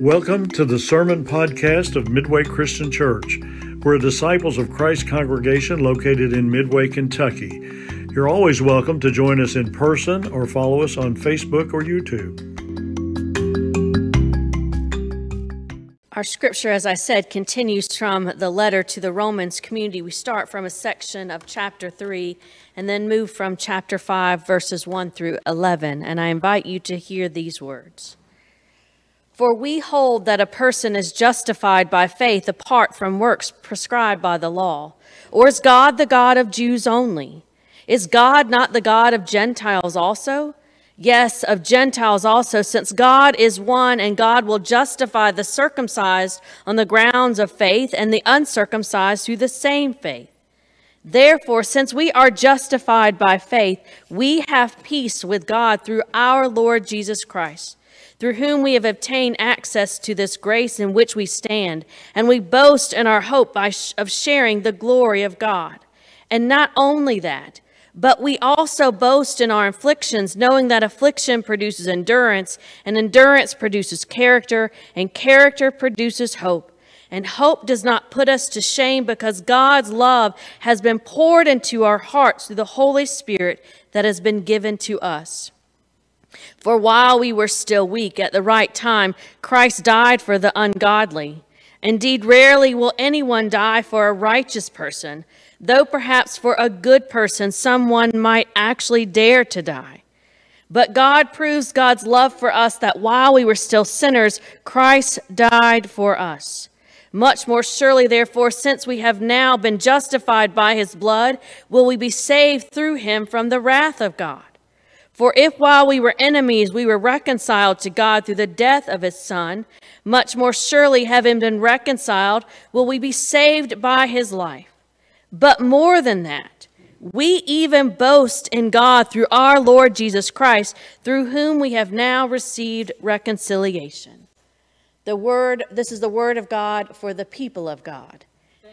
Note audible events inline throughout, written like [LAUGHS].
Welcome to the Sermon Podcast of Midway Christian Church. We're a disciples of Christ congregation located in Midway, Kentucky. You're always welcome to join us in person or follow us on Facebook or YouTube. Our scripture, as I said, continues from the letter to the Romans community. We start from a section of chapter 3 and then move from chapter 5, verses 1 through 11. And I invite you to hear these words. For we hold that a person is justified by faith apart from works prescribed by the law. Or is God the God of Jews only? Is God not the God of Gentiles also? Yes, of Gentiles also, since God is one and God will justify the circumcised on the grounds of faith and the uncircumcised through the same faith. Therefore, since we are justified by faith, we have peace with God through our Lord Jesus Christ through whom we have obtained access to this grace in which we stand, and we boast in our hope of sharing the glory of God. And not only that, but we also boast in our afflictions, knowing that affliction produces endurance, and endurance produces character, and character produces hope. And hope does not put us to shame because God's love has been poured into our hearts through the Holy Spirit that has been given to us. For while we were still weak, at the right time, Christ died for the ungodly. Indeed, rarely will anyone die for a righteous person, though perhaps for a good person someone might actually dare to die. But God proves God's love for us that while we were still sinners, Christ died for us. Much more surely, therefore, since we have now been justified by his blood, will we be saved through him from the wrath of God. For if while we were enemies we were reconciled to God through the death of his Son, much more surely, having been reconciled, will we be saved by his life. But more than that, we even boast in God through our Lord Jesus Christ, through whom we have now received reconciliation. The word, this is the word of God for the people of God.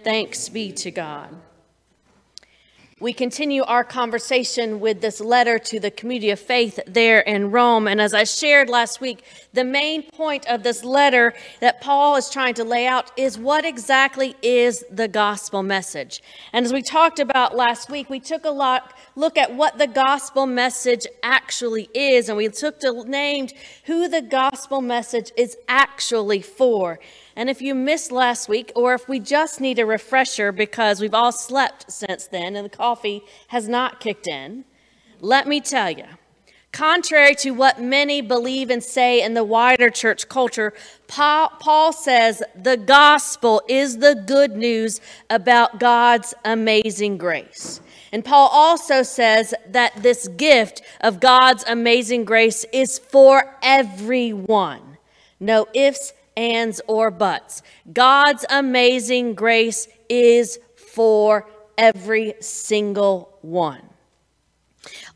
Thanks be to God. We continue our conversation with this letter to the community of faith there in Rome. And as I shared last week, the main point of this letter that Paul is trying to lay out is what exactly is the gospel message. And as we talked about last week, we took a lot look at what the gospel message actually is, and we took to named who the gospel message is actually for. And if you missed last week, or if we just need a refresher because we've all slept since then and the coffee has not kicked in, let me tell you. Contrary to what many believe and say in the wider church culture, Paul says the gospel is the good news about God's amazing grace. And Paul also says that this gift of God's amazing grace is for everyone. No ifs, ands, or buts. God's amazing grace is for every single one.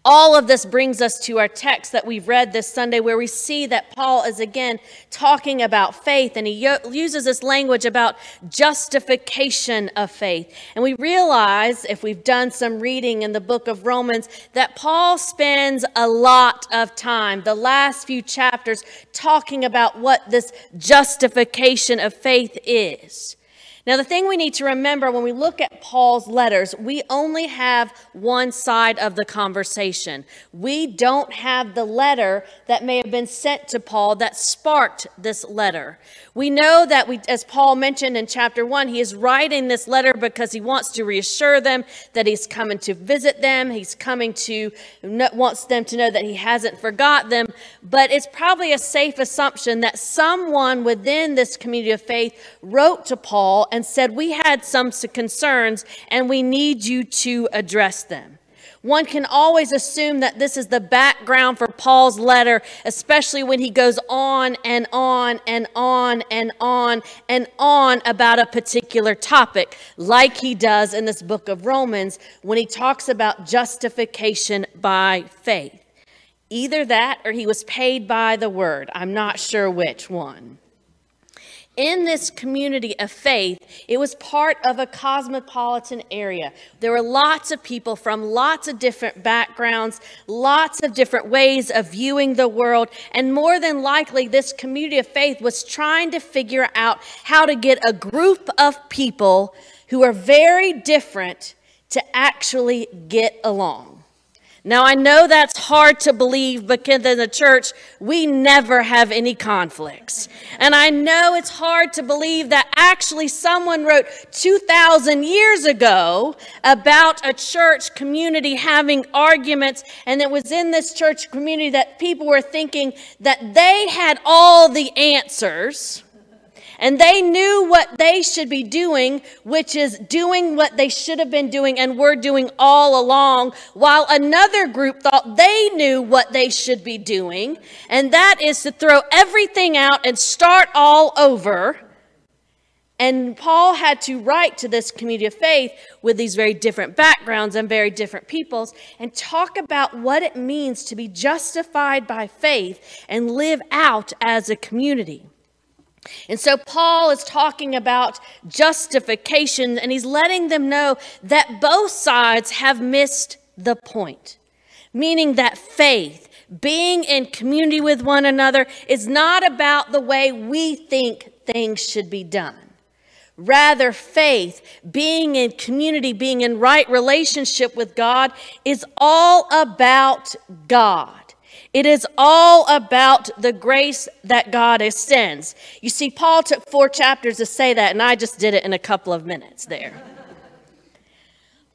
All of this brings us to our text that we've read this Sunday, where we see that Paul is again talking about faith, and he uses this language about justification of faith. And we realize, if we've done some reading in the book of Romans, that Paul spends a lot of time, the last few chapters, talking about what this justification of faith is. Now, the thing we need to remember when we look at Paul's letters, we only have one side of the conversation. We don't have the letter that may have been sent to Paul that sparked this letter. We know that, we, as Paul mentioned in chapter one, he is writing this letter because he wants to reassure them that he's coming to visit them. He's coming to, wants them to know that he hasn't forgot them. But it's probably a safe assumption that someone within this community of faith wrote to Paul and said, We had some concerns and we need you to address them. One can always assume that this is the background for Paul's letter, especially when he goes on and on and on and on and on about a particular topic, like he does in this book of Romans when he talks about justification by faith. Either that or he was paid by the word. I'm not sure which one. In this community of faith, it was part of a cosmopolitan area. There were lots of people from lots of different backgrounds, lots of different ways of viewing the world, and more than likely, this community of faith was trying to figure out how to get a group of people who are very different to actually get along. Now, I know that's hard to believe because in the church, we never have any conflicts. And I know it's hard to believe that actually someone wrote 2,000 years ago about a church community having arguments, and it was in this church community that people were thinking that they had all the answers and they knew what they should be doing, which is doing what they should have been doing and were doing all along, while another group thought they knew what they should be doing, and that is to throw everything out and start all over. And Paul had to write to this community of faith with these very different backgrounds and very different peoples and talk about what it means to be justified by faith and live out as a community. And so Paul is talking about justification and he's letting them know that both sides have missed the point. Meaning that faith, being in community with one another, is not about the way we think things should be done. Rather, faith, being in community, being in right relationship with God, is all about God. It is all about the grace that God extends. You see, Paul took four chapters to say that, and I just did it in a couple of minutes there.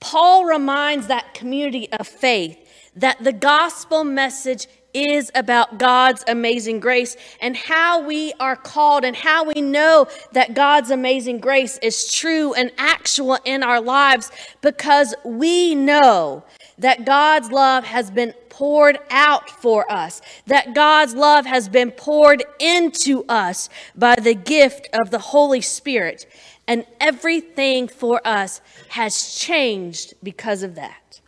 Paul reminds that community of faith that the gospel message is about God's amazing grace and how we are called and how we know that God's amazing grace is true and actual in our lives because we know that God's love has been poured out for us, that God's love has been poured into us by the gift of the Holy Spirit, and everything for us has changed because of that.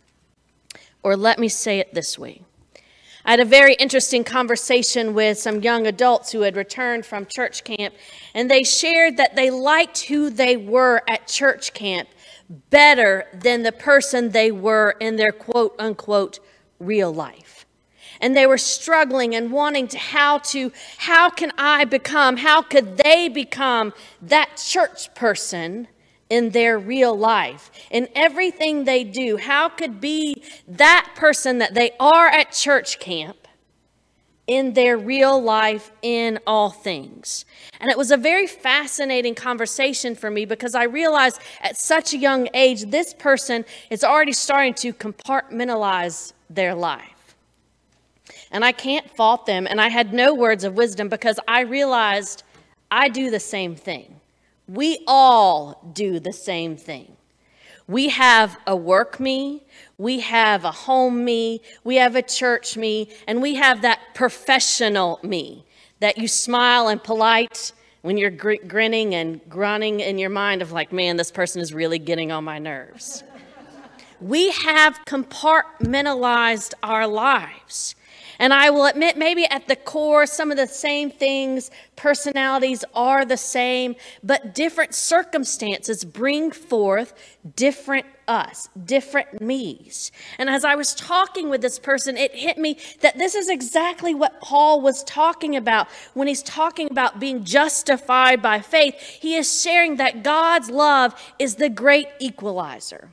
Or let me say it this way. I had a very interesting conversation with some young adults who had returned from church camp, and they shared that they liked who they were at church camp better than the person they were in their quote unquote real life. And they were struggling and wanting to how to, how can I become, how could they become that church person in their real life? In everything they do, how could be that person that they are at church camp in their real life in all things. And it was a very fascinating conversation for me because I realized at such a young age, this person is already starting to compartmentalize their life. And I can't fault them. And I had no words of wisdom because I realized I do the same thing. We all do the same thing. We have a work me, we have a home me, we have a church me, and we have that professional me that you smile and polite when you're gr- grinning and grunting in your mind of like, man, this person is really getting on my nerves. [LAUGHS] we have compartmentalized our lives. And I will admit, maybe at the core, some of the same things, personalities are the same, but different circumstances bring forth different us, different me's. And as I was talking with this person, it hit me that this is exactly what Paul was talking about when he's talking about being justified by faith. He is sharing that God's love is the great equalizer.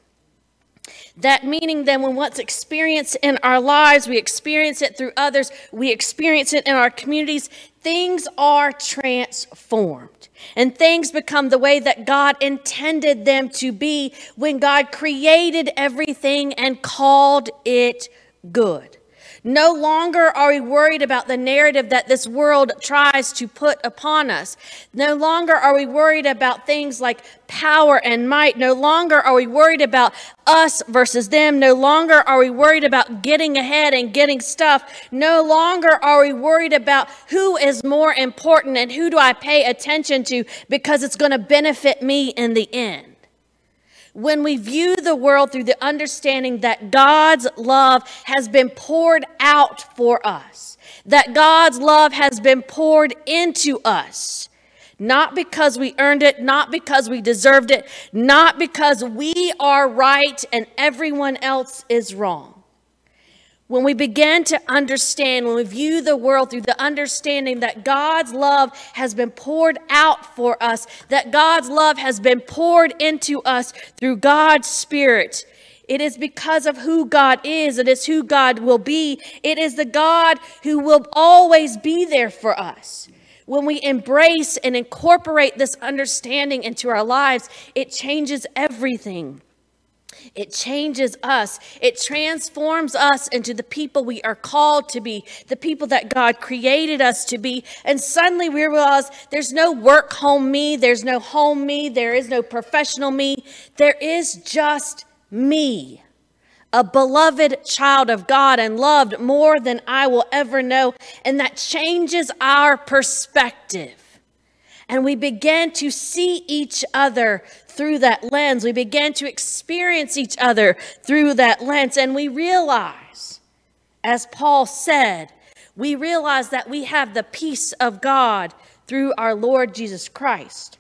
That meaning then when what's experienced in our lives, we experience it through others, we experience it in our communities, things are transformed. And things become the way that God intended them to be when God created everything and called it good. No longer are we worried about the narrative that this world tries to put upon us. No longer are we worried about things like power and might. No longer are we worried about us versus them. No longer are we worried about getting ahead and getting stuff. No longer are we worried about who is more important and who do I pay attention to because it's going to benefit me in the end when we view the world through the understanding that God's love has been poured out for us, that God's love has been poured into us, Not because we earned it, not because we deserved it, not because we are right and everyone else is wrong when we begin to understand, when we view the world through the understanding that God's love has been poured out for us, that God's love has been poured into us through God's Spirit, it is because of who God is. It is who God will be. It is the God who will always be there for us. When we embrace and incorporate this understanding into our lives, it changes everything. It changes us. It transforms us into the people we are called to be, the people that God created us to be. And suddenly we realize there's no work home me, there's no home me, there is no professional me. There is just me, a beloved child of God and loved more than I will ever know. And that changes our perspective. And we begin to see each other through that lens. We begin to experience each other through that lens. And we realize, as Paul said, we realize that we have the peace of God through our Lord Jesus Christ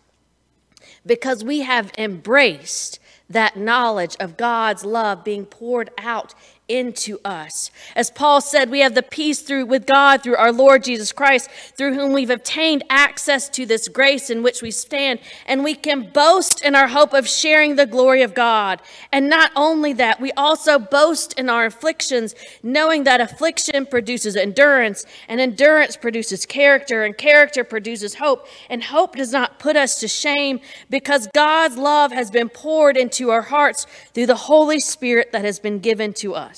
because we have embraced that knowledge of God's love being poured out into us. As Paul said, we have the peace through with God through our Lord Jesus Christ, through whom we've obtained access to this grace in which we stand, and we can boast in our hope of sharing the glory of God. And not only that, we also boast in our afflictions, knowing that affliction produces endurance, and endurance produces character, and character produces hope, and hope does not put us to shame because God's love has been poured into our hearts through the Holy Spirit that has been given to us.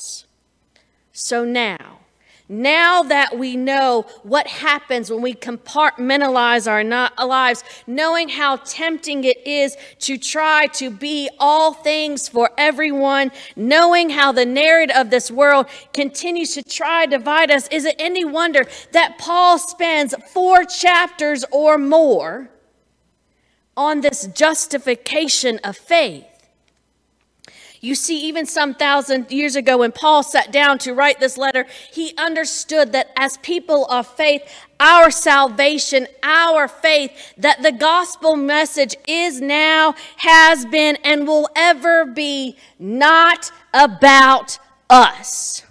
So now, now that we know what happens when we compartmentalize our lives, knowing how tempting it is to try to be all things for everyone, knowing how the narrative of this world continues to try to divide us, is it any wonder that Paul spends four chapters or more on this justification of faith? You see, even some thousand years ago, when Paul sat down to write this letter, he understood that as people of faith, our salvation, our faith, that the gospel message is now, has been, and will ever be not about us.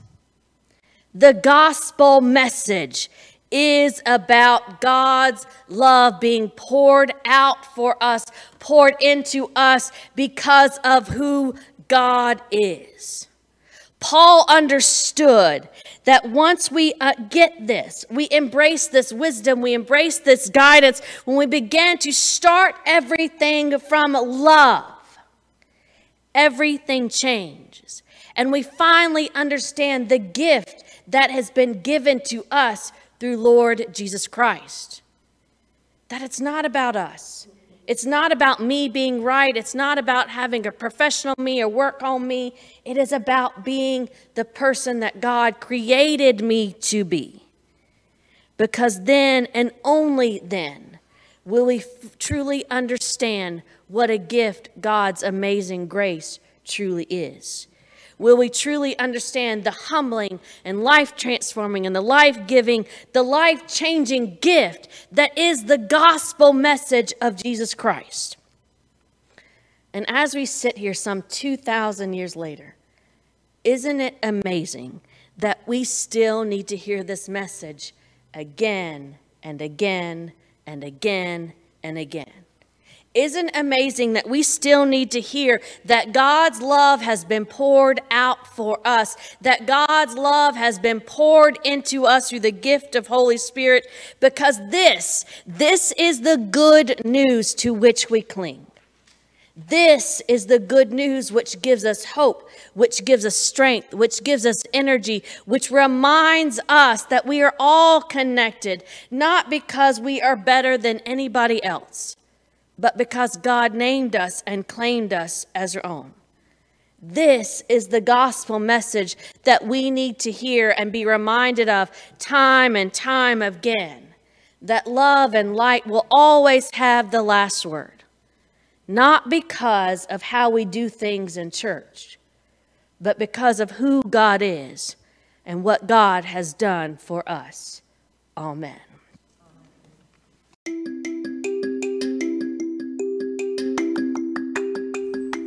The gospel message is about God's love being poured out for us, poured into us because of who God is. Paul understood that once we uh, get this, we embrace this wisdom, we embrace this guidance, when we begin to start everything from love, everything changes. And we finally understand the gift that has been given to us through Lord Jesus Christ. That it's not about us. It's not about me being right. It's not about having a professional me or work on me. It is about being the person that God created me to be. Because then and only then will we f- truly understand what a gift God's amazing grace truly is will we truly understand the humbling and life transforming and the life giving, the life changing gift that is the gospel message of Jesus Christ. And as we sit here some 2,000 years later, isn't it amazing that we still need to hear this message again and again and again and again? Isn't amazing that we still need to hear that God's love has been poured out for us, that God's love has been poured into us through the gift of Holy Spirit, because this, this is the good news to which we cling. This is the good news which gives us hope, which gives us strength, which gives us energy, which reminds us that we are all connected, not because we are better than anybody else but because God named us and claimed us as her own. This is the gospel message that we need to hear and be reminded of time and time again that love and light will always have the last word, not because of how we do things in church, but because of who God is and what God has done for us. Amen.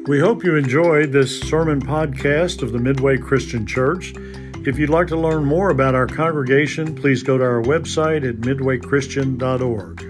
We hope you enjoyed this sermon podcast of the Midway Christian Church. If you'd like to learn more about our congregation, please go to our website at midwaychristian.org.